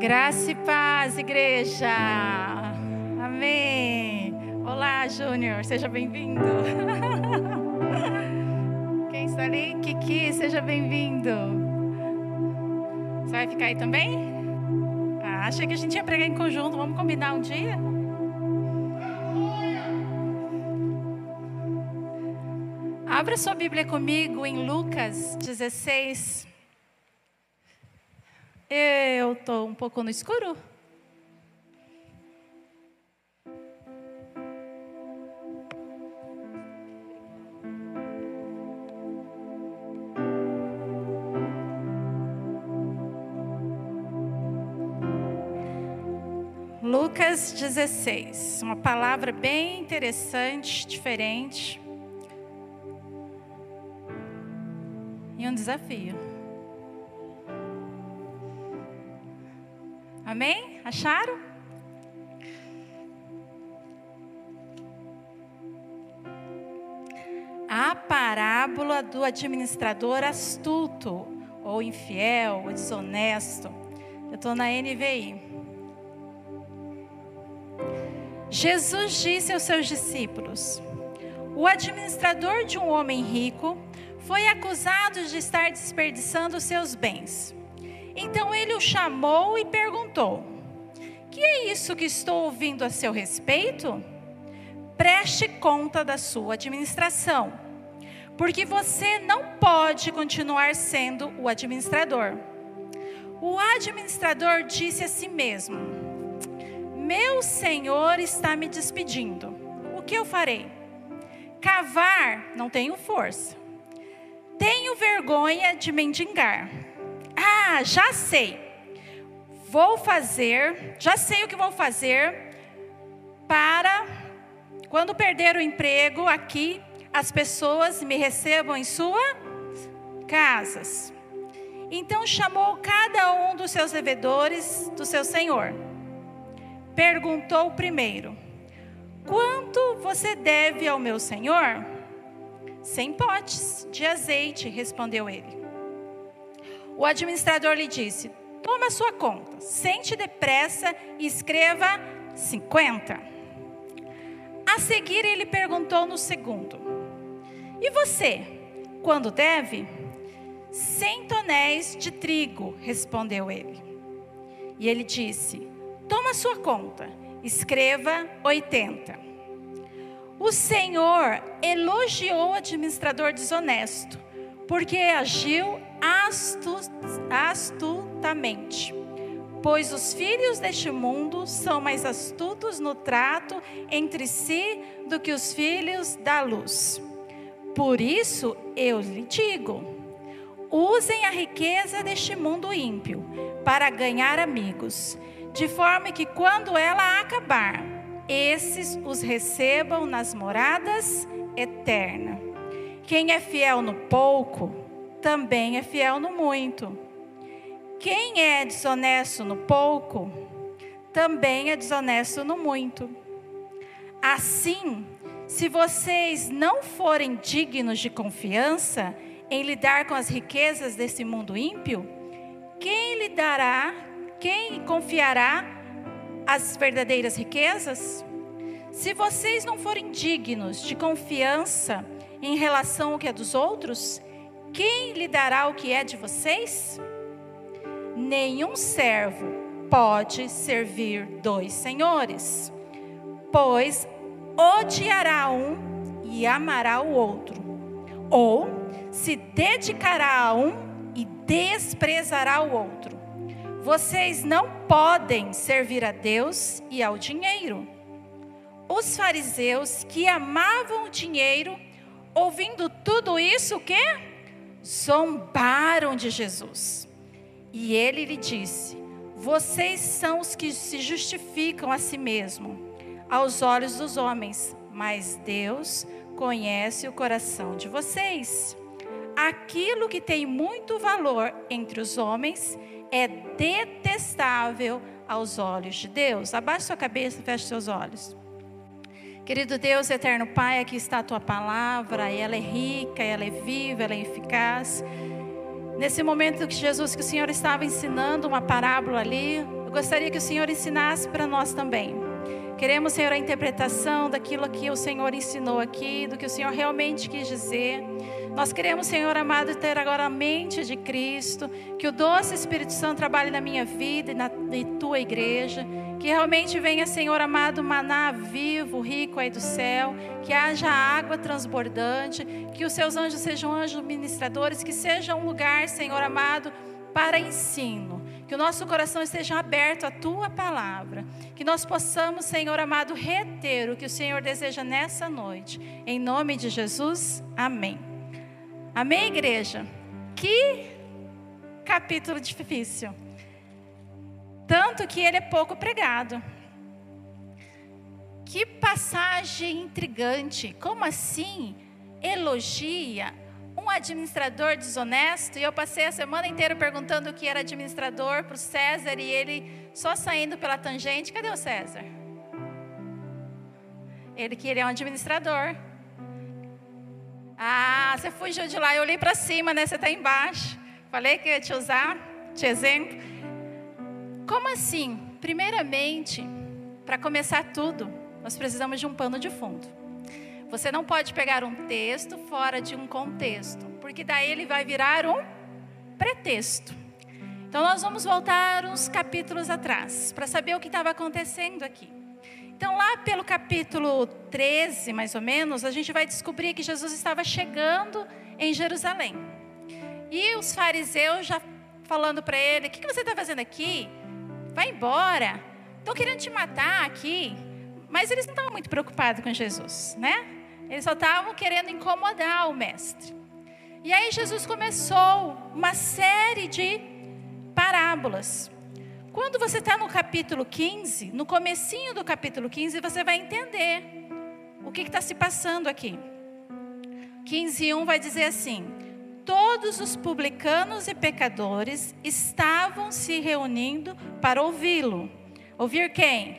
Graça e paz, igreja. Amém. Olá, Júnior, seja bem-vindo. Quem está ali? Kiki, seja bem-vindo. Você vai ficar aí também? Ah, achei que a gente ia pregar em conjunto. Vamos combinar um dia? Abra sua Bíblia comigo em Lucas 16. Eu estou um pouco no escuro. Lucas 16, uma palavra bem interessante, diferente. E um desafio. Amém? Acharam? A parábola do administrador astuto, ou infiel, ou desonesto. Eu estou na NVI. Jesus disse aos seus discípulos: O administrador de um homem rico foi acusado de estar desperdiçando seus bens. Então ele o chamou e perguntou: Que é isso que estou ouvindo a seu respeito? Preste conta da sua administração, porque você não pode continuar sendo o administrador. O administrador disse a si mesmo: Meu senhor está me despedindo. O que eu farei? Cavar, não tenho força. Tenho vergonha de mendigar ah, já sei. Vou fazer, já sei o que vou fazer para quando perder o emprego aqui, as pessoas me recebam em suas casas. Então chamou cada um dos seus devedores do seu senhor. Perguntou primeiro: Quanto você deve ao meu senhor? Cem potes de azeite, respondeu ele. O administrador lhe disse: Toma sua conta, sente depressa e escreva 50. A seguir, ele perguntou no segundo: E você, quando deve? Cem tonéis de trigo, respondeu ele. E ele disse: Toma sua conta, escreva 80. O Senhor elogiou o administrador desonesto, porque agiu astutamente. Pois os filhos deste mundo são mais astutos no trato entre si do que os filhos da luz. Por isso eu lhe digo: usem a riqueza deste mundo ímpio para ganhar amigos, de forma que quando ela acabar, esses os recebam nas moradas eternas. Quem é fiel no pouco, também é fiel no muito. Quem é desonesto no pouco, também é desonesto no muito. Assim, se vocês não forem dignos de confiança em lidar com as riquezas desse mundo ímpio, quem lhe dará, quem confiará as verdadeiras riquezas? Se vocês não forem dignos de confiança em relação ao que é dos outros, quem lhe dará o que é de vocês? Nenhum servo pode servir dois senhores, pois odiará um e amará o outro, ou se dedicará a um e desprezará o outro. Vocês não podem servir a Deus e ao dinheiro. Os fariseus que amavam o dinheiro, ouvindo tudo isso, o quê? zombaram de Jesus. E ele lhe disse: Vocês são os que se justificam a si mesmo, aos olhos dos homens, mas Deus conhece o coração de vocês. Aquilo que tem muito valor entre os homens é detestável aos olhos de Deus. Abaixe sua cabeça, feche seus olhos. Querido Deus, eterno Pai, aqui está a tua palavra, ela é rica, ela é viva, ela é eficaz. Nesse momento que Jesus, que o Senhor estava ensinando uma parábola ali, eu gostaria que o Senhor ensinasse para nós também. Queremos, Senhor, a interpretação daquilo que o Senhor ensinou aqui, do que o Senhor realmente quis dizer. Nós queremos, Senhor amado, ter agora a mente de Cristo, que o doce Espírito Santo trabalhe na minha vida e na e tua igreja, que realmente venha, Senhor amado, maná vivo, rico aí do céu, que haja água transbordante, que os seus anjos sejam anjos ministradores, que seja um lugar, Senhor amado, para ensino. Que o nosso coração esteja aberto à tua palavra. Que nós possamos, Senhor amado, reter o que o Senhor deseja nessa noite. Em nome de Jesus, amém. Amém, igreja? Que capítulo difícil. Tanto que ele é pouco pregado. Que passagem intrigante. Como assim elogia um administrador desonesto, e eu passei a semana inteira perguntando o que era administrador para o César, e ele só saindo pela tangente. Cadê o César? Ele que ele é um administrador. Ah, você fugiu de lá. Eu olhei para cima, né? Você está embaixo. Falei que ia te usar, te exemplo. Como assim? Primeiramente, para começar tudo, nós precisamos de um pano de fundo. Você não pode pegar um texto fora de um contexto, porque daí ele vai virar um pretexto. Então nós vamos voltar uns capítulos atrás para saber o que estava acontecendo aqui. Então lá pelo capítulo 13, mais ou menos, a gente vai descobrir que Jesus estava chegando em Jerusalém. E os fariseus já falando para ele: "O que, que você está fazendo aqui? Vai embora. Estão querendo te matar aqui." Mas eles não estavam muito preocupados com Jesus, né? Eles só estavam querendo incomodar o mestre. E aí Jesus começou uma série de parábolas. Quando você está no capítulo 15, no comecinho do capítulo 15, você vai entender o que está se passando aqui. 15:1 vai dizer assim: Todos os publicanos e pecadores estavam se reunindo para ouvi-lo. Ouvir quem?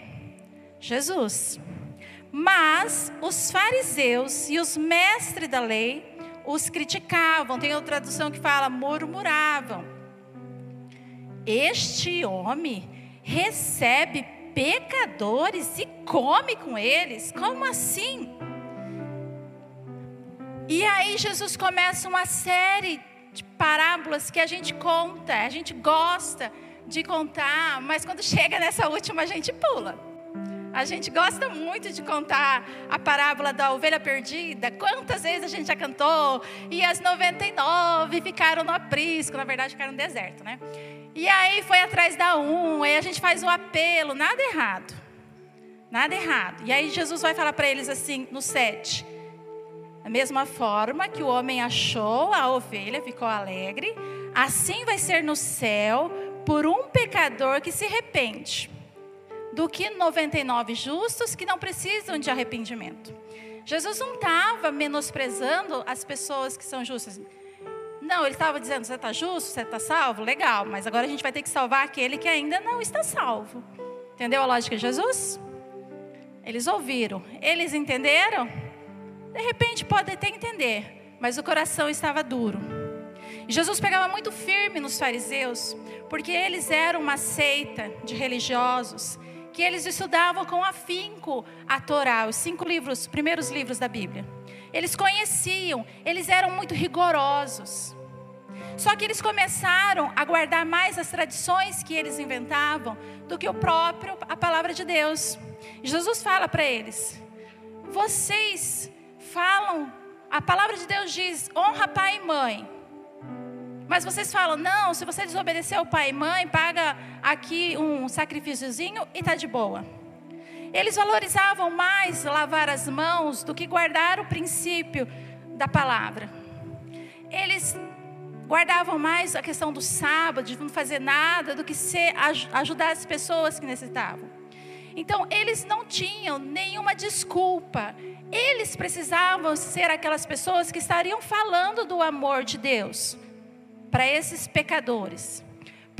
Jesus. Mas os fariseus e os mestres da lei os criticavam. Tem outra tradução que fala murmuravam. Este homem recebe pecadores e come com eles. Como assim? E aí Jesus começa uma série de parábolas que a gente conta, a gente gosta de contar, mas quando chega nessa última a gente pula. A gente gosta muito de contar a parábola da ovelha perdida. Quantas vezes a gente já cantou? E as 99 ficaram no aprisco, na verdade ficaram no deserto, né? E aí foi atrás da um, aí a gente faz o apelo, nada errado. Nada errado. E aí Jesus vai falar para eles assim, no 7. Da mesma forma que o homem achou a ovelha, ficou alegre, assim vai ser no céu por um pecador que se arrepende do que 99 justos que não precisam de arrependimento. Jesus não estava menosprezando as pessoas que são justas. Não, ele estava dizendo: você está justo, você está salvo, legal, mas agora a gente vai ter que salvar aquele que ainda não está salvo. Entendeu a lógica de Jesus? Eles ouviram, eles entenderam? De repente pode até entender, mas o coração estava duro. Jesus pegava muito firme nos fariseus, porque eles eram uma seita de religiosos que eles estudavam com afinco a Torá, os cinco livros, primeiros livros da Bíblia. Eles conheciam, eles eram muito rigorosos. Só que eles começaram a guardar mais as tradições que eles inventavam do que o próprio a palavra de Deus. Jesus fala para eles: "Vocês falam, a palavra de Deus diz: honra pai e mãe. Mas vocês falam, não, se você desobedecer ao pai e mãe, paga aqui um sacrifíciozinho e está de boa. Eles valorizavam mais lavar as mãos do que guardar o princípio da palavra. Eles guardavam mais a questão do sábado, de não fazer nada, do que ser, ajudar as pessoas que necessitavam. Então, eles não tinham nenhuma desculpa. Eles precisavam ser aquelas pessoas que estariam falando do amor de Deus para esses pecadores.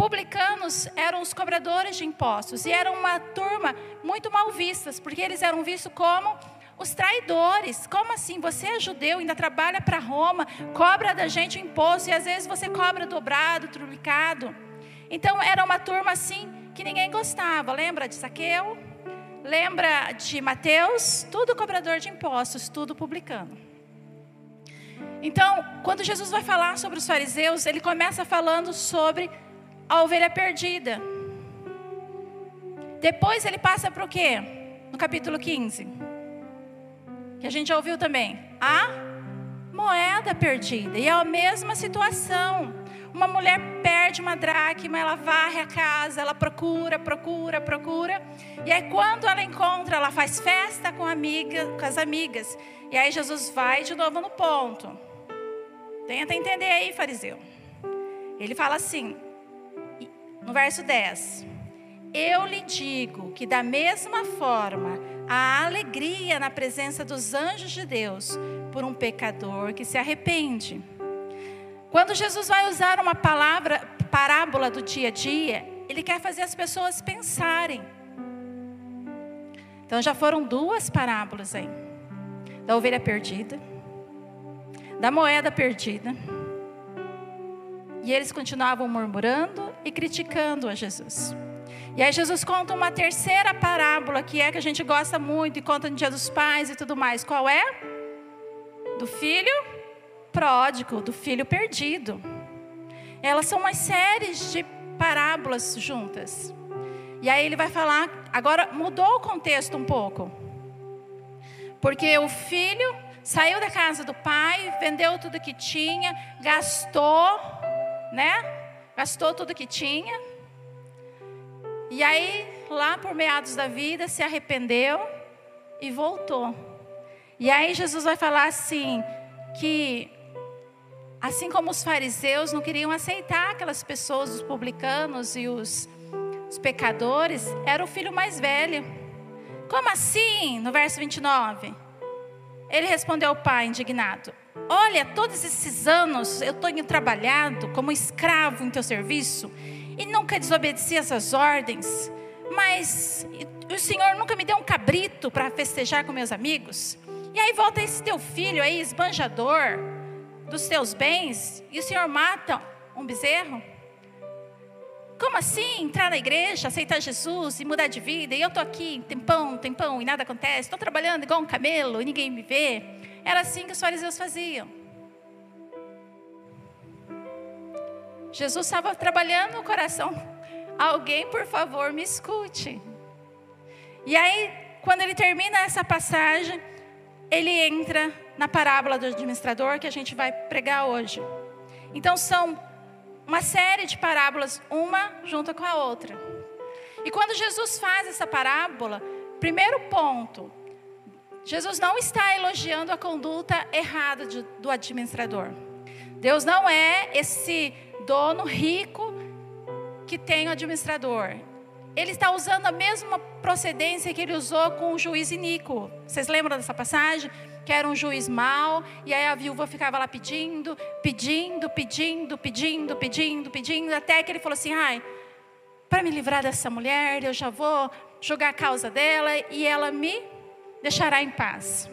Publicanos eram os cobradores de impostos e eram uma turma muito mal vistas, porque eles eram vistos como os traidores. Como assim? Você é judeu, ainda trabalha para Roma, cobra da gente imposto e às vezes você cobra dobrado, triplicado. Então era uma turma assim que ninguém gostava. Lembra de Zaqueu? Lembra de Mateus? Tudo cobrador de impostos, tudo publicano. Então, quando Jesus vai falar sobre os fariseus, ele começa falando sobre a ovelha perdida. Depois ele passa para o quê? No capítulo 15. Que a gente já ouviu também. A moeda perdida. E é a mesma situação. Uma mulher perde uma dracma, ela varre a casa, ela procura, procura, procura. E aí quando ela encontra, ela faz festa com, amiga, com as amigas. E aí Jesus vai de novo no ponto. Tenta entender aí, fariseu. Ele fala assim, no verso 10: Eu lhe digo que da mesma forma a alegria na presença dos anjos de Deus por um pecador que se arrepende. Quando Jesus vai usar uma palavra, parábola do dia a dia, ele quer fazer as pessoas pensarem. Então já foram duas parábolas aí: da ovelha perdida, da moeda perdida. E eles continuavam murmurando e criticando a Jesus. E aí Jesus conta uma terceira parábola, que é que a gente gosta muito e conta no dia dos pais e tudo mais. Qual é? Do filho pródigo, do filho perdido. Elas são uma série de parábolas juntas. E aí ele vai falar, agora mudou o contexto um pouco. Porque o filho saiu da casa do pai, vendeu tudo que tinha, gastou, né? Gastou tudo que tinha e aí, lá por meados da vida, se arrependeu e voltou. E aí Jesus vai falar assim que assim como os fariseus não queriam aceitar aquelas pessoas, os publicanos e os, os pecadores, era o filho mais velho. Como assim? No verso 29. Ele respondeu ao pai, indignado: Olha, todos esses anos eu tenho trabalhado como escravo em teu serviço e nunca desobedeci essas ordens, mas o Senhor nunca me deu um cabrito para festejar com meus amigos. E aí volta esse teu filho aí, esbanjador dos teus bens, e o Senhor mata um bezerro? Como assim entrar na igreja, aceitar Jesus e mudar de vida? E eu estou aqui, tempão, tempão, e nada acontece. Estou trabalhando igual um camelo e ninguém me vê. Era assim que os fariseus faziam. Jesus estava trabalhando no coração. Alguém, por favor, me escute. E aí, quando ele termina essa passagem, ele entra na parábola do administrador que a gente vai pregar hoje. Então, são uma série de parábolas, uma junto com a outra. E quando Jesus faz essa parábola, primeiro ponto, Jesus não está elogiando a conduta errada do administrador. Deus não é esse dono rico que tem o administrador. Ele está usando a mesma procedência que ele usou com o juiz iníquo. Vocês lembram dessa passagem? Que era um juiz mau, e aí a viúva ficava lá pedindo, pedindo, pedindo, pedindo, pedindo, pedindo, até que ele falou assim: ai, para me livrar dessa mulher, eu já vou jogar a causa dela e ela me deixará em paz.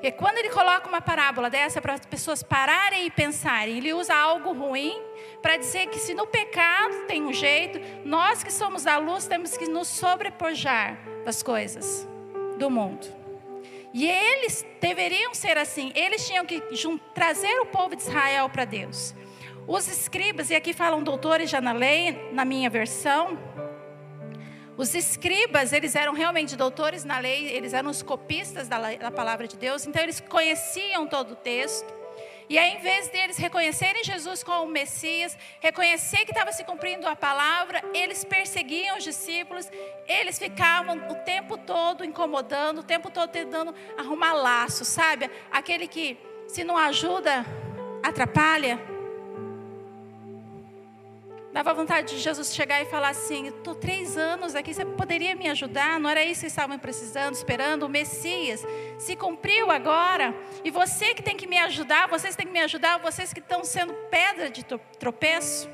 E quando ele coloca uma parábola dessa para as pessoas pararem e pensarem, ele usa algo ruim para dizer que se no pecado tem um jeito, nós que somos da luz temos que nos sobrepujar das coisas do mundo. E eles deveriam ser assim, eles tinham que trazer o povo de Israel para Deus. Os escribas, e aqui falam doutores já na lei, na minha versão, os escribas, eles eram realmente doutores na lei, eles eram os copistas da, da palavra de Deus, então eles conheciam todo o texto. E aí, em vez deles reconhecerem Jesus como o Messias, reconhecer que estava se cumprindo a palavra, eles perseguiam os discípulos, eles ficavam o tempo todo incomodando, o tempo todo tentando arrumar laço, sabe? Aquele que, se não ajuda, atrapalha. Dava vontade de Jesus chegar e falar assim: estou três anos aqui, você poderia me ajudar? Não era isso que estavam precisando, esperando? O Messias se cumpriu agora. E você que tem que me ajudar, vocês têm que me ajudar, vocês que estão sendo pedra de tropeço.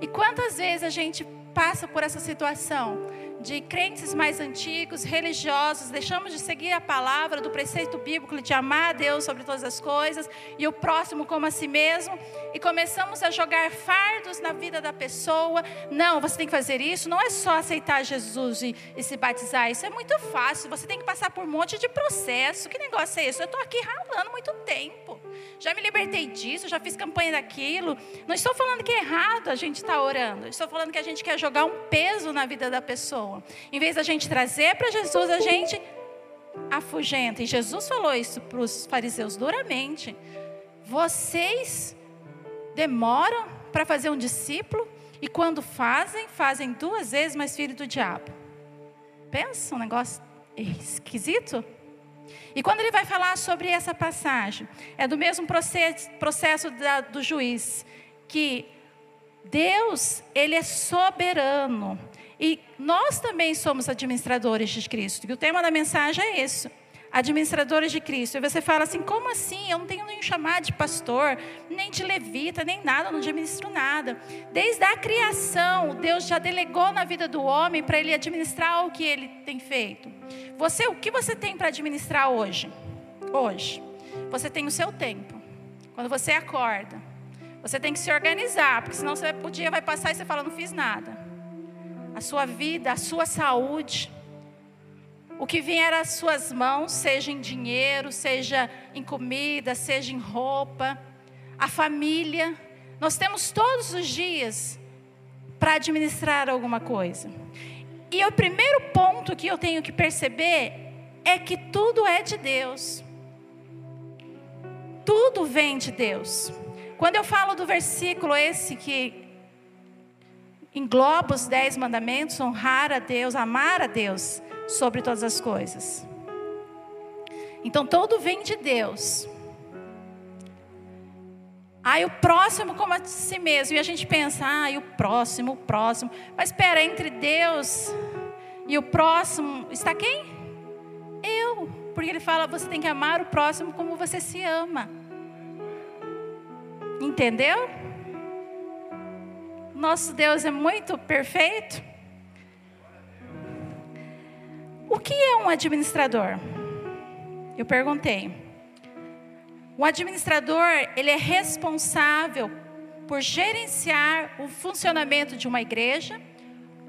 E quantas vezes a gente passa por essa situação de crentes mais antigos, religiosos, deixamos de seguir a palavra do preceito bíblico de amar a Deus sobre todas as coisas e o próximo como a si mesmo, e começamos a jogar fardos na vida da pessoa. Não, você tem que fazer isso, não é só aceitar Jesus e, e se batizar, isso é muito fácil, você tem que passar por um monte de processo. Que negócio é esse? Eu estou aqui ralando muito tempo. Já me libertei disso, já fiz campanha daquilo. Não estou falando que é errado a gente estar tá orando, estou falando que a gente quer jogar um peso na vida da pessoa pessoa. Em vez da gente trazer para Jesus, a gente afugenta. E Jesus falou isso para os fariseus duramente. Vocês demoram para fazer um discípulo e quando fazem, fazem duas vezes mais filho do diabo. Pensa um negócio esquisito? E quando ele vai falar sobre essa passagem, é do mesmo processo, do juiz, que Deus, ele é soberano. E nós também somos administradores de Cristo. E o tema da mensagem é isso. Administradores de Cristo. E você fala assim: como assim? Eu não tenho nenhum chamado de pastor, nem de levita, nem nada, eu não administro nada. Desde a criação, Deus já delegou na vida do homem para ele administrar o que ele tem feito. Você, o que você tem para administrar hoje? Hoje, você tem o seu tempo. Quando você acorda, você tem que se organizar, porque senão você, o dia vai passar e você fala: não fiz nada a sua vida, a sua saúde. O que vier às suas mãos, seja em dinheiro, seja em comida, seja em roupa, a família. Nós temos todos os dias para administrar alguma coisa. E o primeiro ponto que eu tenho que perceber é que tudo é de Deus. Tudo vem de Deus. Quando eu falo do versículo esse que engloba os dez mandamentos, honrar a Deus, amar a Deus sobre todas as coisas. Então tudo vem de Deus. Aí o próximo como a si mesmo. E a gente pensa, ah, e o próximo, o próximo. Mas espera, entre Deus e o próximo está quem? Eu. Porque ele fala, você tem que amar o próximo como você se ama. Entendeu? Nosso Deus é muito perfeito. O que é um administrador? Eu perguntei. O administrador, ele é responsável por gerenciar o funcionamento de uma igreja,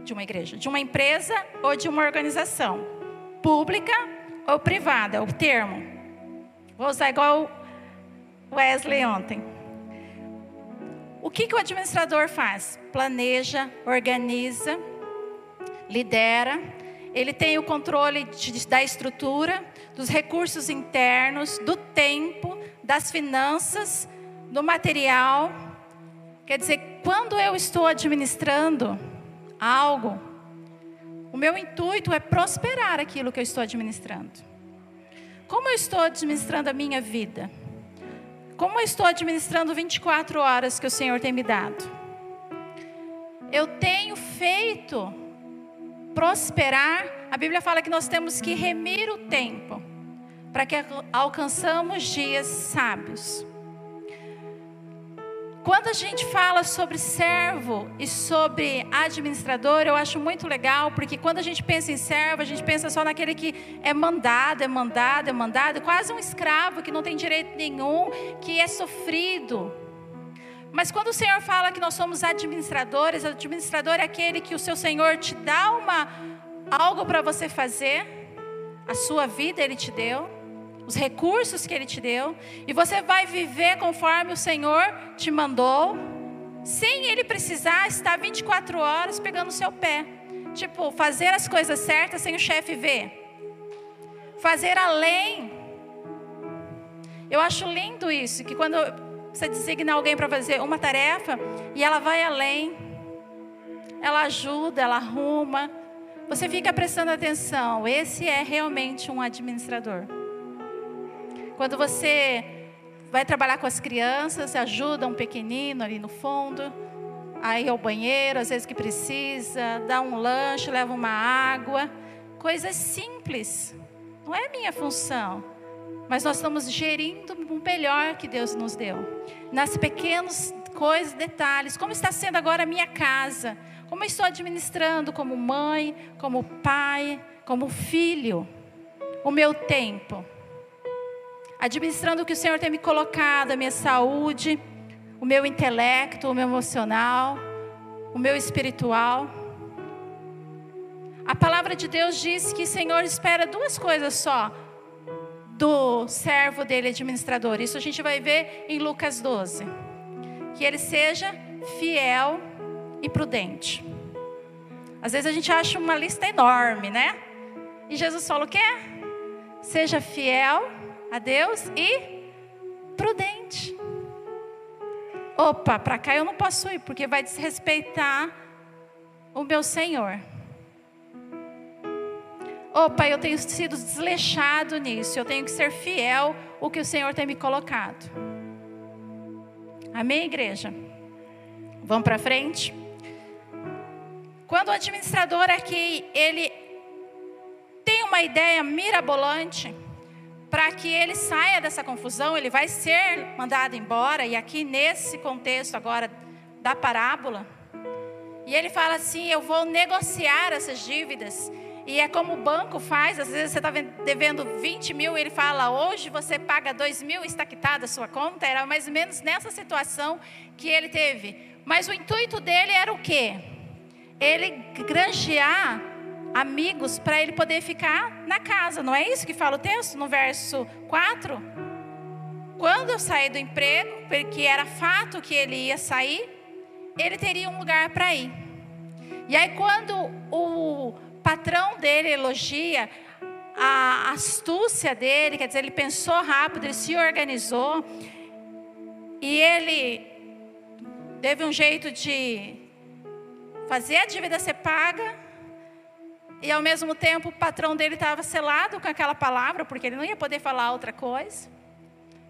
de uma igreja, de uma empresa ou de uma organização, pública ou privada, é o termo. Vou usar igual Wesley ontem. O que, que o administrador faz? Planeja, organiza, lidera. Ele tem o controle de, da estrutura, dos recursos internos, do tempo, das finanças, do material. Quer dizer, quando eu estou administrando algo, o meu intuito é prosperar aquilo que eu estou administrando. Como eu estou administrando a minha vida? Como eu estou administrando 24 horas que o Senhor tem me dado? Eu tenho feito prosperar. A Bíblia fala que nós temos que remir o tempo para que alcançamos dias sábios. Quando a gente fala sobre servo e sobre administrador, eu acho muito legal, porque quando a gente pensa em servo, a gente pensa só naquele que é mandado, é mandado, é mandado, quase um escravo que não tem direito nenhum, que é sofrido. Mas quando o Senhor fala que nós somos administradores, administrador é aquele que o seu Senhor te dá uma algo para você fazer, a sua vida ele te deu os recursos que Ele te deu, e você vai viver conforme o Senhor te mandou, sem Ele precisar estar 24 horas pegando o seu pé. Tipo, fazer as coisas certas sem o chefe ver. Fazer além. Eu acho lindo isso, que quando você designa alguém para fazer uma tarefa e ela vai além, ela ajuda, ela arruma, você fica prestando atenção. Esse é realmente um administrador. Quando você vai trabalhar com as crianças, ajuda um pequenino ali no fundo, aí ao banheiro, às vezes que precisa, dá um lanche, leva uma água, coisas simples. Não é minha função, mas nós estamos gerindo o melhor que Deus nos deu. Nas pequenas coisas, detalhes, como está sendo agora a minha casa, Como estou administrando como mãe, como pai, como filho, o meu tempo? Administrando o que o Senhor tem me colocado, a minha saúde, o meu intelecto, o meu emocional, o meu espiritual. A palavra de Deus diz que o Senhor espera duas coisas só do servo dele administrador. Isso a gente vai ver em Lucas 12. Que ele seja fiel e prudente. Às vezes a gente acha uma lista enorme, né? E Jesus falou o quê? Seja fiel a Deus e prudente. Opa, para cá eu não posso ir, porque vai desrespeitar o meu Senhor. Opa, eu tenho sido desleixado nisso, eu tenho que ser fiel o que o Senhor tem me colocado. Amém, igreja? Vamos para frente? Quando o administrador aqui, ele tem uma ideia mirabolante, para que ele saia dessa confusão, ele vai ser mandado embora, e aqui nesse contexto agora da parábola, e ele fala assim: Eu vou negociar essas dívidas. E é como o banco faz, às vezes você está devendo 20 mil, ele fala, hoje você paga 2 mil, está quitada a sua conta. Era mais ou menos nessa situação que ele teve. Mas o intuito dele era o quê? Ele granjear amigos para ele poder ficar na casa. Não é isso que fala o texto no verso 4? Quando eu saí do emprego, porque era fato que ele ia sair, ele teria um lugar para ir. E aí quando o patrão dele elogia a astúcia dele, quer dizer, ele pensou rápido, ele se organizou e ele teve um jeito de fazer a dívida ser paga e ao mesmo tempo o patrão dele estava selado com aquela palavra, porque ele não ia poder falar outra coisa.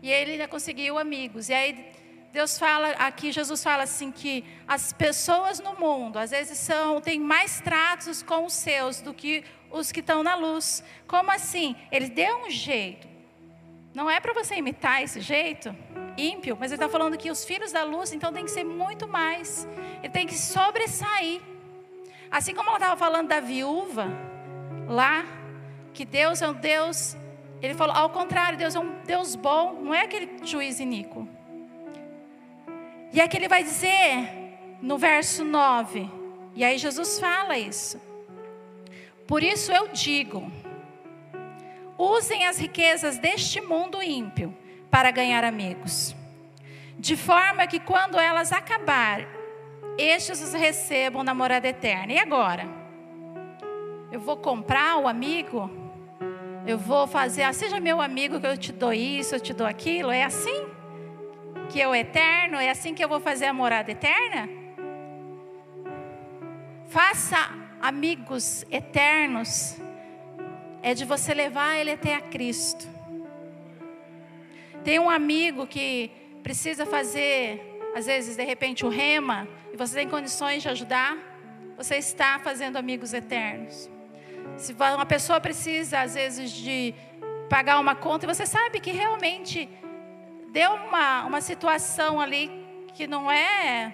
E ele ainda conseguiu amigos. E aí Deus fala aqui, Jesus fala assim que as pessoas no mundo às vezes são têm mais tratos com os seus do que os que estão na luz. Como assim? Ele deu um jeito. Não é para você imitar esse jeito ímpio, mas ele está falando que os filhos da luz então tem que ser muito mais. Ele tem que sobressair. Assim como ela estava falando da viúva lá, que Deus é um Deus, ele falou, ao contrário, Deus é um Deus bom, não é aquele juiz iníquo. E aqui ele vai dizer no verso 9, e aí Jesus fala isso. Por isso eu digo: usem as riquezas deste mundo ímpio para ganhar amigos, de forma que quando elas acabarem, estes os recebam na morada eterna. E agora? Eu vou comprar o amigo? Eu vou fazer, ah, seja meu amigo que eu te dou isso, eu te dou aquilo? É assim? Que eu eterno? É assim que eu vou fazer a morada eterna? Faça amigos eternos. É de você levar ele até a Cristo. Tem um amigo que precisa fazer às vezes, de repente, o rema, e você tem condições de ajudar, você está fazendo amigos eternos. Se uma pessoa precisa, às vezes, de pagar uma conta, e você sabe que realmente deu uma, uma situação ali que não é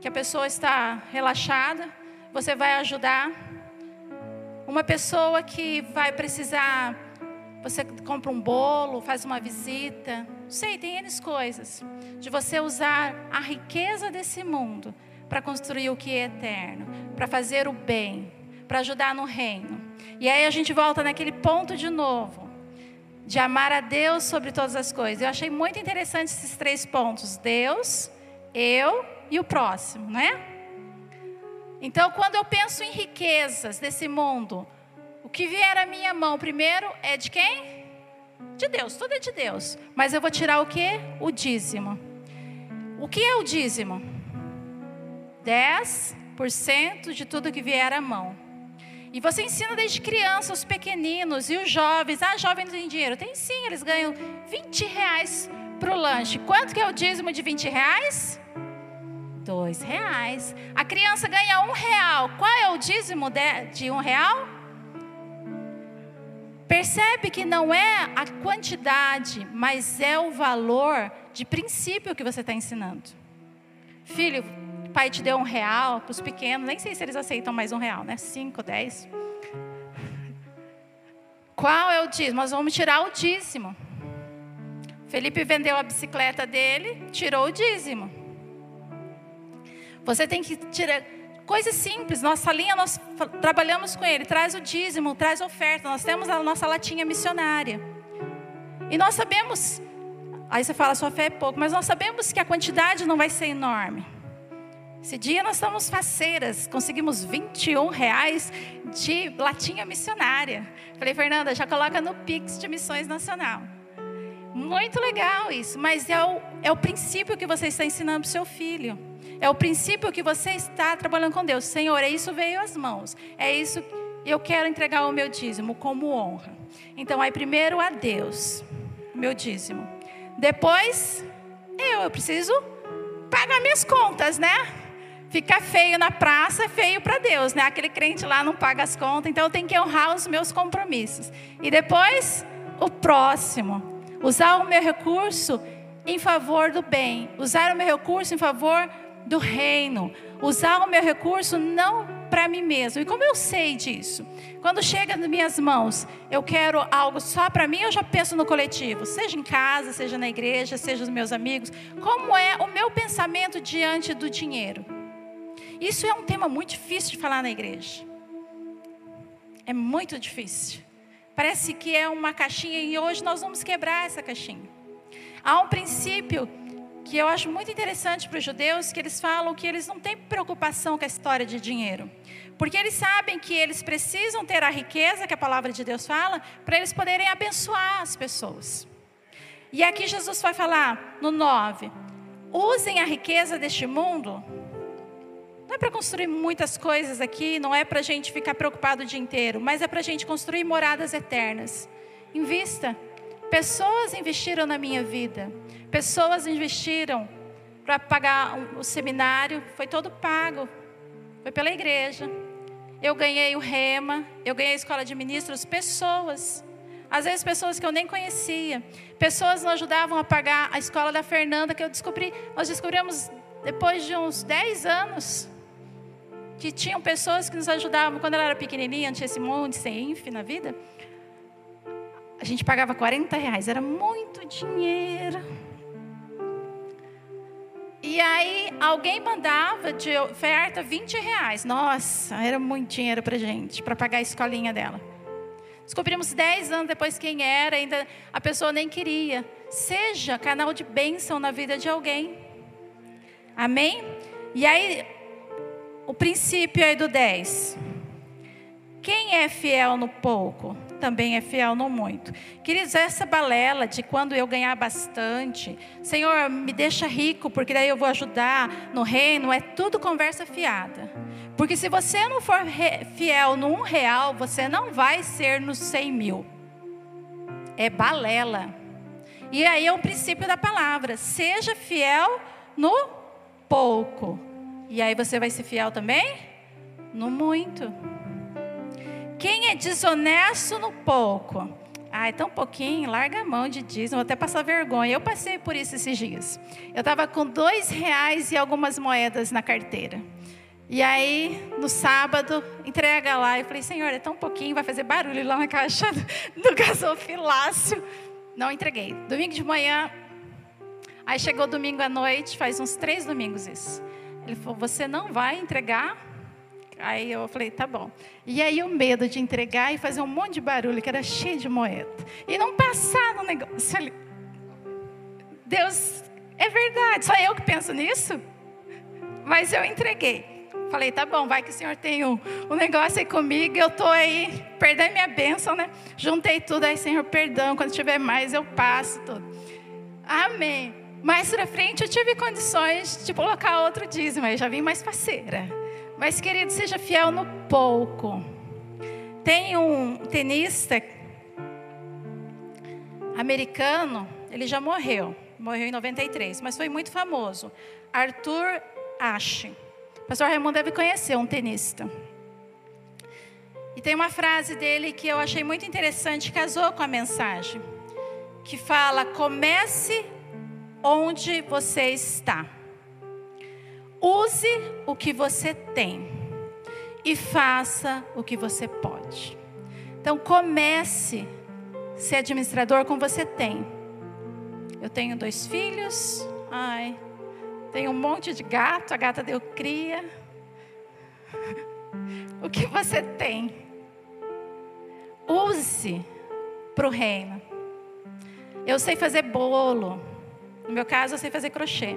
que a pessoa está relaxada, você vai ajudar. Uma pessoa que vai precisar, você compra um bolo, faz uma visita, sei, tem N coisas. De você usar a riqueza desse mundo para construir o que é eterno, para fazer o bem, para ajudar no reino. E aí a gente volta naquele ponto de novo, de amar a Deus sobre todas as coisas. Eu achei muito interessante esses três pontos: Deus, eu e o próximo, né? Então, quando eu penso em riquezas desse mundo, o que vier à minha mão primeiro é de quem? De Deus, tudo é de Deus. Mas eu vou tirar o que? O dízimo. O que é o dízimo? 10% de tudo que vier à mão. E você ensina desde criança os pequeninos e os jovens. Ah, jovem não tem dinheiro. Tem sim, eles ganham 20 reais para o lanche. Quanto que é o dízimo de 20 reais? Dois reais. A criança ganha um real. Qual é o dízimo de, de um real? Percebe que não é a quantidade, mas é o valor de princípio que você está ensinando. Filho, pai te deu um real, para os pequenos, nem sei se eles aceitam mais um real, né? Cinco, dez. Qual é o dízimo? Nós vamos tirar o dízimo. Felipe vendeu a bicicleta dele, tirou o dízimo. Você tem que tirar coisas simples. Nossa linha, nós trabalhamos com ele. Traz o dízimo, traz oferta. Nós temos a nossa latinha missionária. E nós sabemos, aí você fala, sua fé é pouco, mas nós sabemos que a quantidade não vai ser enorme. Esse dia nós estamos faceiras, conseguimos 21 reais de latinha missionária. Falei, Fernanda, já coloca no Pix de Missões Nacional. Muito legal isso, mas é o, é o princípio que você está ensinando para o seu filho. É o princípio que você está trabalhando com Deus. Senhor, é isso veio às mãos. É isso eu quero entregar o meu dízimo como honra. Então, aí primeiro a Deus, meu dízimo. Depois, eu, eu preciso pagar minhas contas, né? Fica feio na praça, é feio para Deus, né? Aquele crente lá não paga as contas, então eu tenho que honrar os meus compromissos. E depois, o próximo. Usar o meu recurso em favor do bem. Usar o meu recurso em favor do reino. Usar o meu recurso não para mim mesmo. E como eu sei disso? Quando chega nas minhas mãos, eu quero algo só para mim, eu já penso no coletivo, seja em casa, seja na igreja, seja os meus amigos. Como é o meu pensamento diante do dinheiro? Isso é um tema muito difícil de falar na igreja. É muito difícil. Parece que é uma caixinha e hoje nós vamos quebrar essa caixinha. Há um princípio que eu acho muito interessante para os judeus, que eles falam que eles não têm preocupação com a história de dinheiro. Porque eles sabem que eles precisam ter a riqueza que a palavra de Deus fala, para eles poderem abençoar as pessoas. E aqui Jesus vai falar no 9: usem a riqueza deste mundo não é para construir muitas coisas aqui, não é para a gente ficar preocupado o dia inteiro, mas é para a gente construir moradas eternas. Invista. Pessoas investiram na minha vida, pessoas investiram para pagar o seminário, foi todo pago, foi pela igreja. Eu ganhei o REMA, eu ganhei a escola de ministros, pessoas. Às vezes pessoas que eu nem conhecia. Pessoas nos ajudavam a pagar a escola da Fernanda, que eu descobri, nós descobrimos depois de uns 10 anos que tinham pessoas que nos ajudavam. Quando ela era pequenininha, antes desse monte sem INF na vida, a gente pagava 40 reais, era muito dinheiro. E aí alguém mandava de oferta 20 reais. Nossa, era muito dinheiro para gente, para pagar a escolinha dela. Descobrimos 10 anos depois quem era, ainda a pessoa nem queria. Seja canal de bênção na vida de alguém. Amém? E aí o princípio aí do 10. Quem é fiel no pouco, também é fiel no muito. Queridos, essa balela de quando eu ganhar bastante, Senhor, me deixa rico, porque daí eu vou ajudar no reino, é tudo conversa fiada. Porque se você não for fiel no um real, você não vai ser nos cem mil. É balela. E aí é o princípio da palavra: seja fiel no pouco e aí você vai ser fiel também? No muito. Quem é desonesto no pouco? Ah, tão pouquinho, larga a mão de dízimo, até passar vergonha. Eu passei por isso esses dias. Eu estava com dois reais e algumas moedas na carteira. E aí, no sábado, entrega lá. Eu falei, Senhor, é tão pouquinho, vai fazer barulho lá na caixa do gasofilácio. Não entreguei. Domingo de manhã, aí chegou domingo à noite, faz uns três domingos isso. Ele falou: Você não vai entregar? Aí eu falei: Tá bom. E aí o medo de entregar e fazer um monte de barulho, que era cheio de moeda. E não passar no negócio ali. Deus, é verdade, só eu que penso nisso? Mas eu entreguei. Falei, tá bom, vai que o Senhor tem um, um negócio aí comigo, eu tô aí, perdão minha bênção, né? Juntei tudo aí, Senhor, perdão, quando tiver mais eu passo tudo. Amém. Mais para frente eu tive condições de colocar outro dízimo, aí já vim mais parceira. Mas, querido, seja fiel no pouco. Tem um tenista americano, ele já morreu, morreu em 93, mas foi muito famoso. Arthur Ashe. O pastor Raimundo deve conhecer um tenista. E tem uma frase dele que eu achei muito interessante, casou com a mensagem, que fala: comece onde você está. Use o que você tem e faça o que você pode. Então comece a ser administrador com você tem. Eu tenho dois filhos, ai, tenho um monte de gato, a gata deu cria. o que você tem? Use para o reino. Eu sei fazer bolo. No meu caso, eu sei fazer crochê.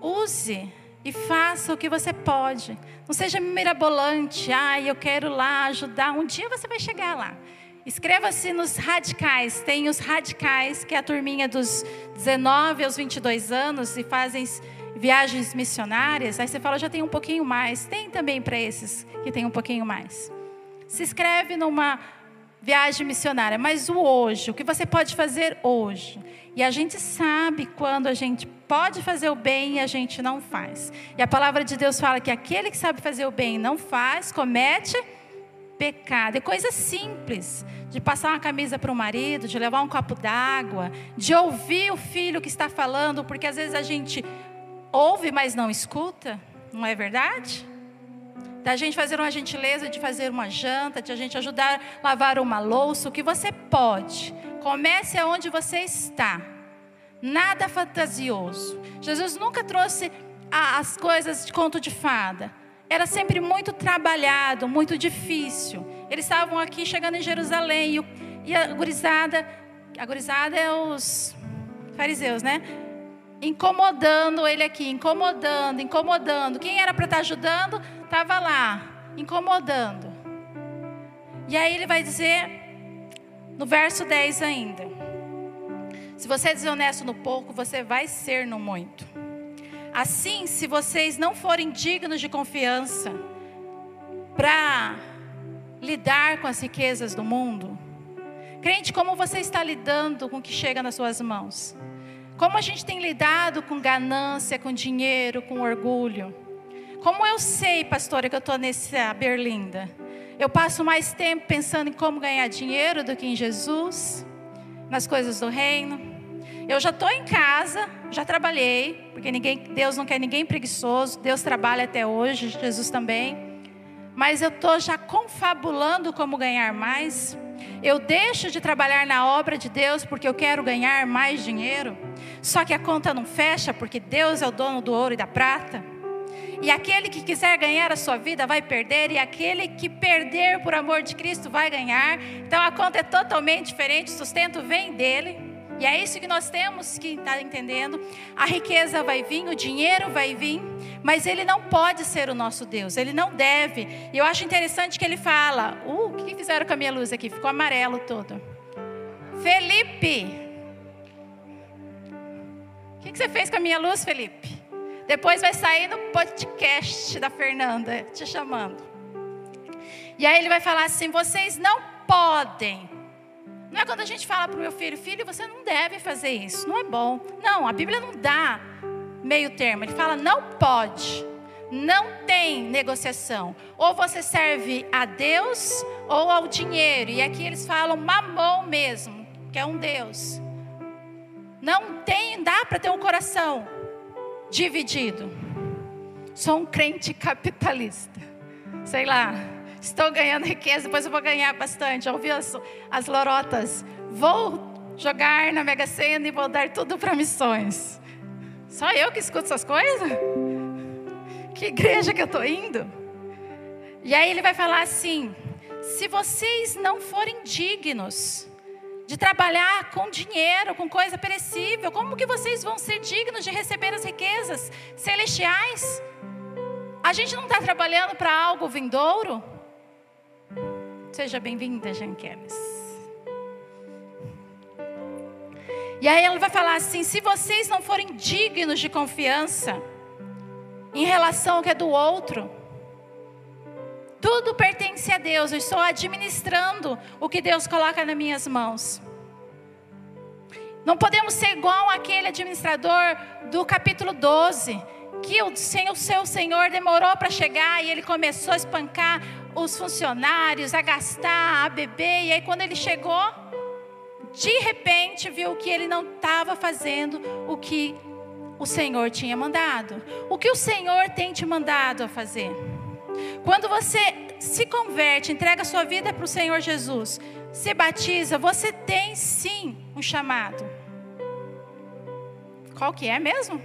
Use e faça o que você pode. Não seja mirabolante. Ai, eu quero lá ajudar. Um dia você vai chegar lá. Inscreva-se nos radicais. Tem os radicais, que é a turminha dos 19 aos 22 anos e fazem viagens missionárias. Aí você fala, já tem um pouquinho mais. Tem também para esses que tem um pouquinho mais. Se inscreve numa viagem missionária, mas o hoje, o que você pode fazer hoje. E a gente sabe quando a gente pode fazer o bem e a gente não faz. E a palavra de Deus fala que aquele que sabe fazer o bem e não faz, comete pecado. É coisa simples, de passar uma camisa para o marido, de levar um copo d'água, de ouvir o filho que está falando, porque às vezes a gente ouve, mas não escuta, não é verdade? Da gente fazer uma gentileza de fazer uma janta, de a gente ajudar a lavar uma louça, o que você pode. Comece aonde você está. Nada fantasioso. Jesus nunca trouxe as coisas de conto de fada era sempre muito trabalhado, muito difícil. Eles estavam aqui chegando em Jerusalém e, a gurizada, a gurizada é os fariseus, né? Incomodando ele aqui, incomodando, incomodando. Quem era para estar tá ajudando, estava lá, incomodando. E aí ele vai dizer, no verso 10 ainda: Se você é desonesto no pouco, você vai ser no muito. Assim, se vocês não forem dignos de confiança para lidar com as riquezas do mundo, crente, como você está lidando com o que chega nas suas mãos? Como a gente tem lidado com ganância, com dinheiro, com orgulho? Como eu sei, pastora, que eu estou nessa berlinda? Eu passo mais tempo pensando em como ganhar dinheiro do que em Jesus, nas coisas do reino. Eu já estou em casa, já trabalhei, porque ninguém, Deus não quer ninguém preguiçoso, Deus trabalha até hoje, Jesus também. Mas eu estou já confabulando como ganhar mais. Eu deixo de trabalhar na obra de Deus porque eu quero ganhar mais dinheiro. Só que a conta não fecha porque Deus é o dono do ouro e da prata. E aquele que quiser ganhar a sua vida vai perder, e aquele que perder por amor de Cristo vai ganhar. Então a conta é totalmente diferente, o sustento vem dele. E é isso que nós temos que estar entendendo. A riqueza vai vir, o dinheiro vai vir, mas ele não pode ser o nosso Deus, ele não deve. E eu acho interessante que ele fala: Uh, o que fizeram com a minha luz aqui? Ficou amarelo todo. Felipe, o que você fez com a minha luz, Felipe? Depois vai sair no podcast da Fernanda te chamando. E aí ele vai falar assim: vocês não podem não é quando a gente fala para o meu filho, filho, você não deve fazer isso, não é bom. Não, a Bíblia não dá meio termo. Ele fala, não pode, não tem negociação. Ou você serve a Deus ou ao dinheiro. E aqui eles falam mamão mesmo, que é um Deus. Não tem, dá para ter um coração dividido. Sou um crente capitalista. Sei lá, Estou ganhando riqueza, depois eu vou ganhar bastante. Já ouvi as, as lorotas. Vou jogar na Mega Sena e vou dar tudo para missões. Só eu que escuto essas coisas? Que igreja que eu estou indo? E aí ele vai falar assim: se vocês não forem dignos de trabalhar com dinheiro, com coisa perecível, como que vocês vão ser dignos de receber as riquezas celestiais? A gente não está trabalhando para algo vindouro? Seja bem-vinda, Janqueles. E aí ela vai falar assim: se vocês não forem dignos de confiança em relação ao que é do outro, tudo pertence a Deus, eu estou administrando o que Deus coloca nas minhas mãos. Não podemos ser igual aquele administrador do capítulo 12, que o, o seu Senhor demorou para chegar e ele começou a espancar os funcionários, a gastar, a beber. E aí, quando ele chegou, de repente viu que ele não estava fazendo o que o Senhor tinha mandado. O que o Senhor tem te mandado a fazer? Quando você se converte, entrega sua vida para o Senhor Jesus, se batiza, você tem sim um chamado. Qual que é mesmo?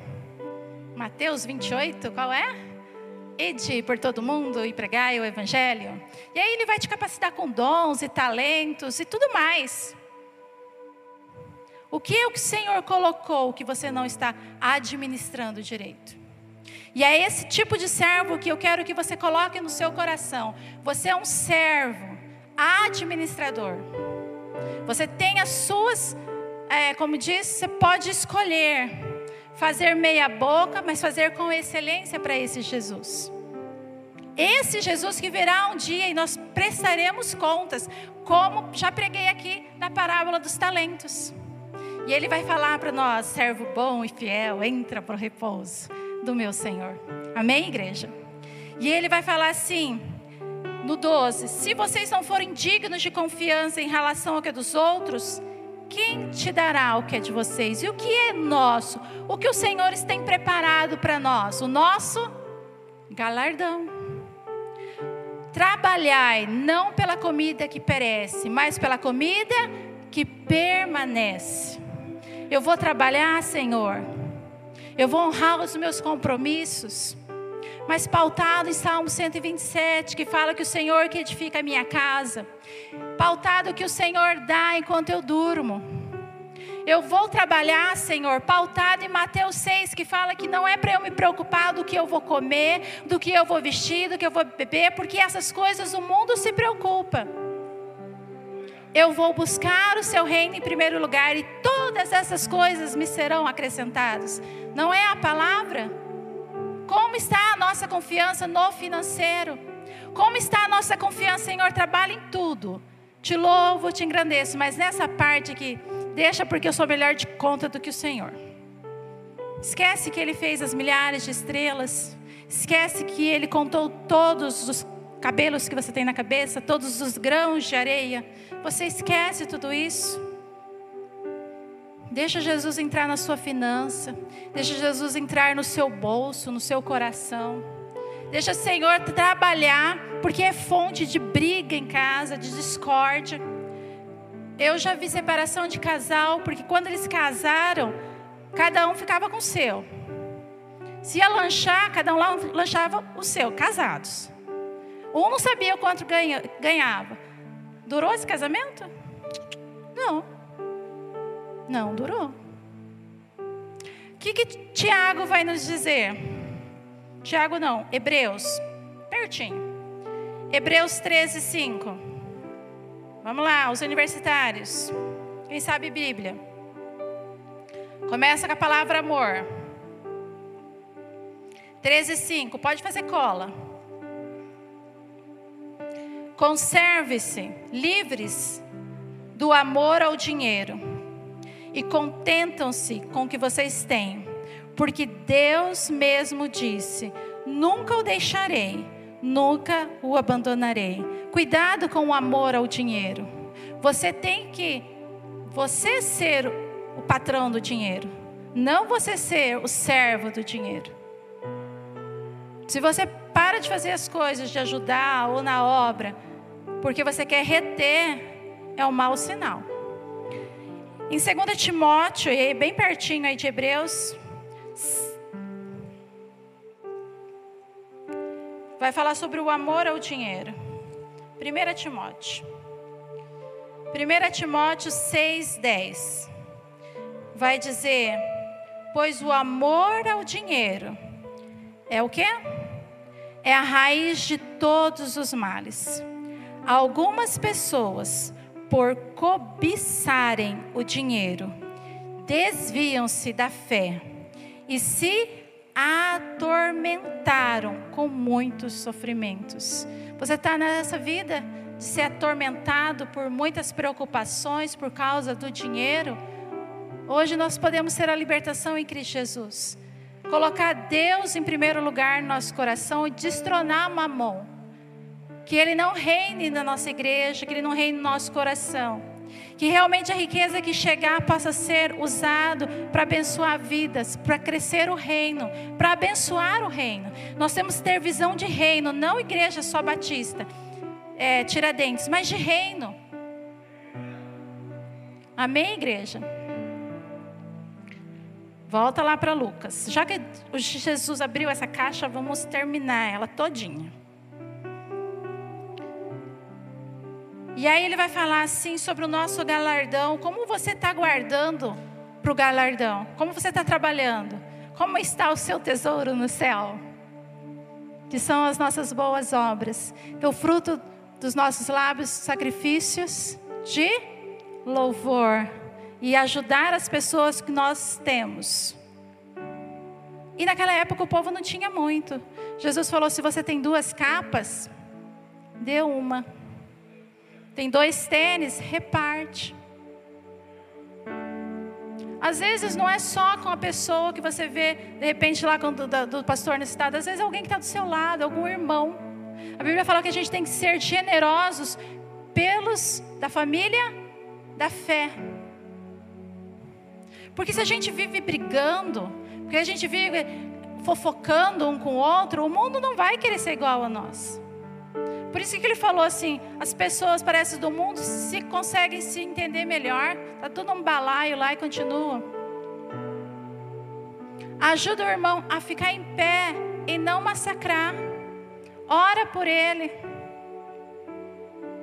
Mateus 28, qual é? Ide por todo mundo e pregai o evangelho. E aí ele vai te capacitar com dons e talentos e tudo mais. O que é o que o Senhor colocou que você não está administrando direito? E é esse tipo de servo que eu quero que você coloque no seu coração. Você é um servo administrador. Você tem as suas, é, como diz, você pode escolher fazer meia boca, mas fazer com excelência para esse Jesus. Esse Jesus que virá um dia e nós prestaremos contas, como já preguei aqui na parábola dos talentos. E ele vai falar para nós: servo bom e fiel, entra para o repouso do meu Senhor. Amém, igreja? E ele vai falar assim, no 12: Se vocês não forem dignos de confiança em relação ao que é dos outros, quem te dará o que é de vocês? E o que é nosso? O que o Senhor tem preparado para nós? O nosso galardão. Trabalhai não pela comida que perece, mas pela comida que permanece. Eu vou trabalhar, Senhor. Eu vou honrar os meus compromissos. Mas pautado em Salmo 127, que fala que o Senhor que edifica a minha casa. Pautado que o Senhor dá enquanto eu durmo. Eu vou trabalhar, Senhor, pautado em Mateus 6, que fala que não é para eu me preocupar do que eu vou comer, do que eu vou vestir, do que eu vou beber, porque essas coisas o mundo se preocupa. Eu vou buscar o seu reino em primeiro lugar e todas essas coisas me serão acrescentadas. Não é a palavra? Como está a nossa confiança no financeiro? Como está a nossa confiança, Senhor? Trabalho em tudo. Te louvo, te engrandeço, mas nessa parte aqui, deixa porque eu sou melhor de conta do que o Senhor. Esquece que Ele fez as milhares de estrelas. Esquece que Ele contou todos os cabelos que você tem na cabeça, todos os grãos de areia. Você esquece tudo isso. Deixa Jesus entrar na sua finança. Deixa Jesus entrar no seu bolso, no seu coração. Deixa o Senhor trabalhar, porque é fonte de briga em casa, de discórdia. Eu já vi separação de casal, porque quando eles casaram, cada um ficava com o seu. Se ia lanchar, cada um lanchava o seu, casados. Um não sabia quanto ganha, ganhava. Durou esse casamento? Não. Não durou. O que, que Tiago vai nos dizer? Tiago não, Hebreus. Pertinho. Hebreus 13, 5. Vamos lá, os universitários. Quem sabe Bíblia? Começa com a palavra amor. 13, 5. Pode fazer cola. Conserve-se livres do amor ao dinheiro e contentam-se com o que vocês têm, porque Deus mesmo disse: Nunca o deixarei, nunca o abandonarei. Cuidado com o amor ao dinheiro. Você tem que você ser o patrão do dinheiro, não você ser o servo do dinheiro. Se você para de fazer as coisas, de ajudar ou na obra, porque você quer reter, é um mau sinal. Em 2 Timóteo, e bem pertinho aí de Hebreus, vai falar sobre o amor ao dinheiro. 1 Timóteo. 1 Timóteo 6,10 vai dizer: Pois o amor ao dinheiro é o que? É a raiz de todos os males. Algumas pessoas, por cobiçarem o dinheiro, desviam-se da fé e se atormentaram com muitos sofrimentos. Você está nessa vida de ser atormentado por muitas preocupações por causa do dinheiro? Hoje nós podemos ter a libertação em Cristo Jesus. Colocar Deus em primeiro lugar no nosso coração e destronar Mamon que Ele não reine na nossa igreja, que Ele não reine no nosso coração. Que realmente a riqueza que chegar possa ser usado para abençoar vidas, para crescer o reino, para abençoar o reino. Nós temos que ter visão de reino, não igreja só batista, é, tiradentes, mas de reino. Amém, igreja? Volta lá para Lucas. Já que Jesus abriu essa caixa, vamos terminar ela todinha. E aí ele vai falar assim sobre o nosso galardão. Como você está guardando para o galardão? Como você está trabalhando? Como está o seu tesouro no céu? Que são as nossas boas obras. É o fruto dos nossos lábios, sacrifícios de louvor e ajudar as pessoas que nós temos. E naquela época o povo não tinha muito. Jesus falou: se você tem duas capas, dê uma. Tem dois tênis, reparte. Às vezes não é só com a pessoa que você vê, de repente, lá do, do pastor necessitado. Às vezes é alguém que está do seu lado, algum irmão. A Bíblia fala que a gente tem que ser generosos pelos da família da fé. Porque se a gente vive brigando, porque a gente vive fofocando um com o outro, o mundo não vai querer ser igual a nós. Por isso que ele falou assim: as pessoas parecem do mundo se conseguem se entender melhor, tá tudo um balaio lá e continua. Ajuda o irmão a ficar em pé e não massacrar. Ora por ele.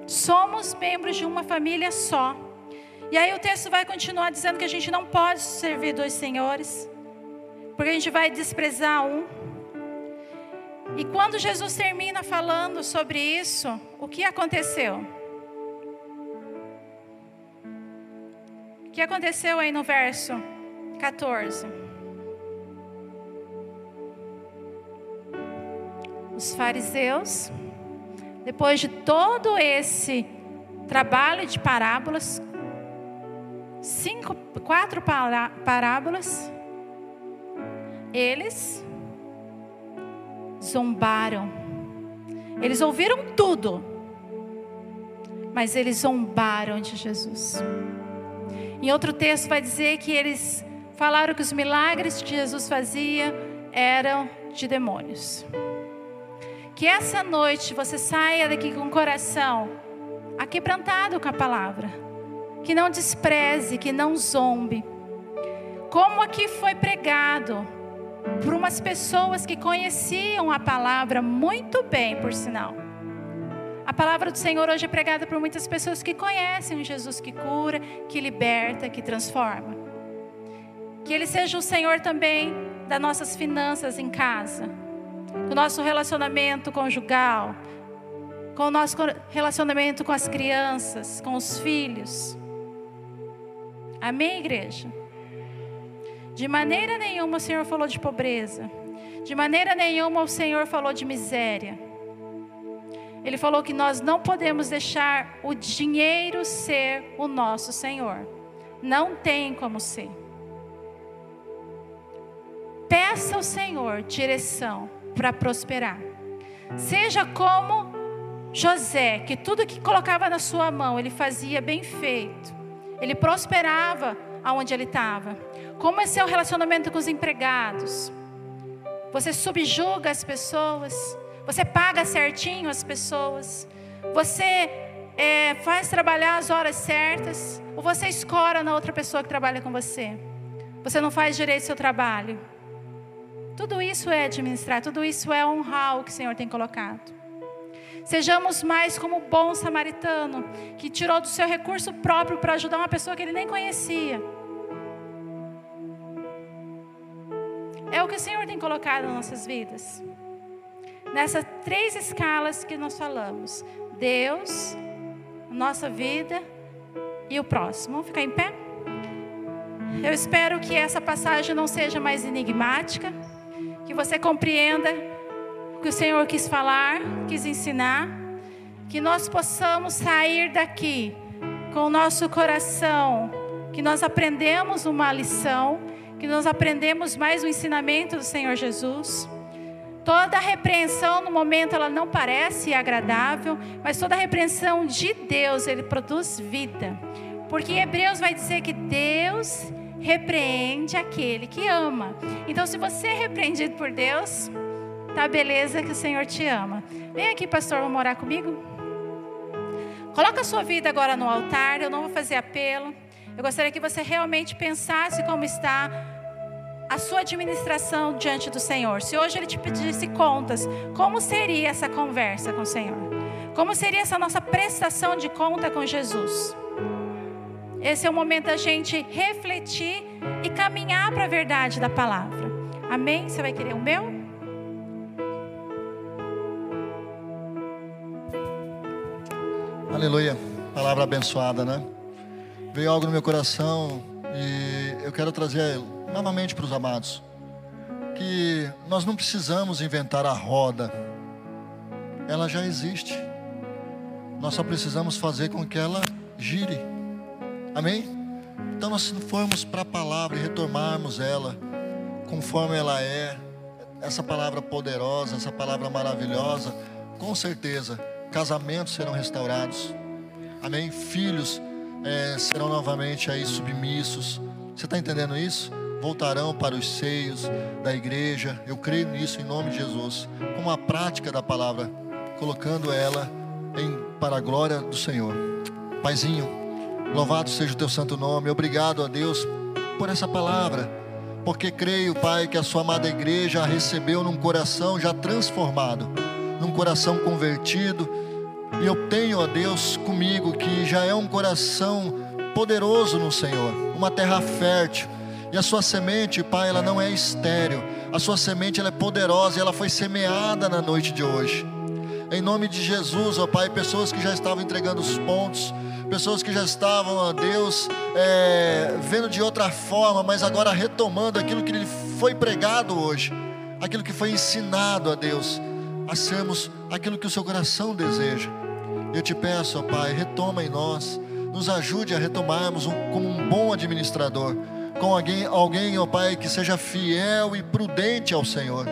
Somos membros de uma família só. E aí o texto vai continuar dizendo que a gente não pode servir dois senhores, porque a gente vai desprezar um. E quando Jesus termina falando sobre isso, o que aconteceu? O que aconteceu aí no verso 14? Os fariseus, depois de todo esse trabalho de parábolas, cinco, quatro parábolas, eles zombaram. Eles ouviram tudo, mas eles zombaram de Jesus. Em outro texto vai dizer que eles falaram que os milagres que Jesus fazia eram de demônios. Que essa noite você saia daqui com o coração aquebrantado com a palavra que não despreze, que não zombe. Como aqui foi pregado por umas pessoas que conheciam a palavra muito bem, por sinal. A palavra do Senhor hoje é pregada por muitas pessoas que conhecem o Jesus que cura, que liberta, que transforma. Que Ele seja o Senhor também das nossas finanças em casa, do nosso relacionamento conjugal, com o nosso relacionamento com as crianças, com os filhos. Amém, igreja? De maneira nenhuma o Senhor falou de pobreza. De maneira nenhuma o Senhor falou de miséria. Ele falou que nós não podemos deixar o dinheiro ser o nosso Senhor. Não tem como ser. Peça ao Senhor direção para prosperar. Seja como José, que tudo que colocava na sua mão, ele fazia bem feito. Ele prosperava aonde ele estava. Como é seu relacionamento com os empregados? Você subjuga as pessoas? Você paga certinho as pessoas? Você é, faz trabalhar as horas certas? Ou você escora na outra pessoa que trabalha com você? Você não faz direito seu trabalho? Tudo isso é administrar, tudo isso é honrar o que o Senhor tem colocado. Sejamos mais como o bom samaritano, que tirou do seu recurso próprio para ajudar uma pessoa que ele nem conhecia. É o que o Senhor tem colocado nas nossas vidas. Nessas três escalas que nós falamos: Deus, nossa vida e o próximo. Vamos ficar em pé? Eu espero que essa passagem não seja mais enigmática, que você compreenda que o Senhor quis falar, quis ensinar, que nós possamos sair daqui com o nosso coração, que nós aprendemos uma lição, que nós aprendemos mais o ensinamento do Senhor Jesus. Toda repreensão no momento ela não parece agradável, mas toda repreensão de Deus ele produz vida. Porque Hebreus vai dizer que Deus repreende aquele que ama. Então, se você é repreendido por Deus, tá beleza que o Senhor te ama. Vem aqui, pastor, vamos orar comigo? Coloca a sua vida agora no altar, eu não vou fazer apelo. Eu gostaria que você realmente pensasse como está a sua administração diante do Senhor. Se hoje Ele te pedisse contas, como seria essa conversa com o Senhor? Como seria essa nossa prestação de conta com Jesus? Esse é o momento da gente refletir e caminhar para a verdade da palavra. Amém? Você vai querer o meu? Aleluia. Palavra abençoada, né? Veio algo no meu coração e eu quero trazer novamente para os amados que nós não precisamos inventar a roda. Ela já existe. Nós só precisamos fazer com que ela gire. Amém? Então nós formos para a palavra e retomarmos ela conforme ela é, essa palavra poderosa, essa palavra maravilhosa, com certeza casamentos serão restaurados. Amém? Filhos é, serão novamente aí submissos. Você está entendendo isso? Voltarão para os seios da igreja. Eu creio nisso em nome de Jesus. Como a prática da palavra, colocando ela em, para a glória do Senhor. Paizinho, louvado seja o teu santo nome. Obrigado a Deus por essa palavra. Porque creio, Pai, que a sua amada igreja a recebeu num coração já transformado, num coração convertido e eu tenho, ó Deus, comigo que já é um coração poderoso no Senhor, uma terra fértil. E a sua semente, Pai, ela não é estéril. A sua semente ela é poderosa e ela foi semeada na noite de hoje. Em nome de Jesus, ó Pai, pessoas que já estavam entregando os pontos, pessoas que já estavam, ó Deus, é, vendo de outra forma, mas agora retomando aquilo que lhe foi pregado hoje, aquilo que foi ensinado a Deus, a sermos aquilo que o seu coração deseja. Eu te peço, ó Pai, retoma em nós, nos ajude a retomarmos um, como um bom administrador, com alguém, alguém, ó Pai, que seja fiel e prudente ao Senhor.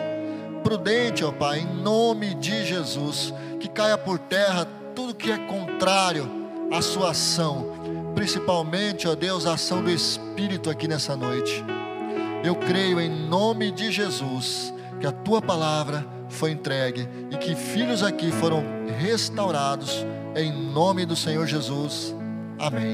Prudente, ó Pai, em nome de Jesus, que caia por terra tudo que é contrário à sua ação, principalmente, ó Deus, a ação do Espírito aqui nessa noite. Eu creio em nome de Jesus que a tua palavra foi entregue e que filhos aqui foram restaurados em nome do Senhor Jesus. Amém.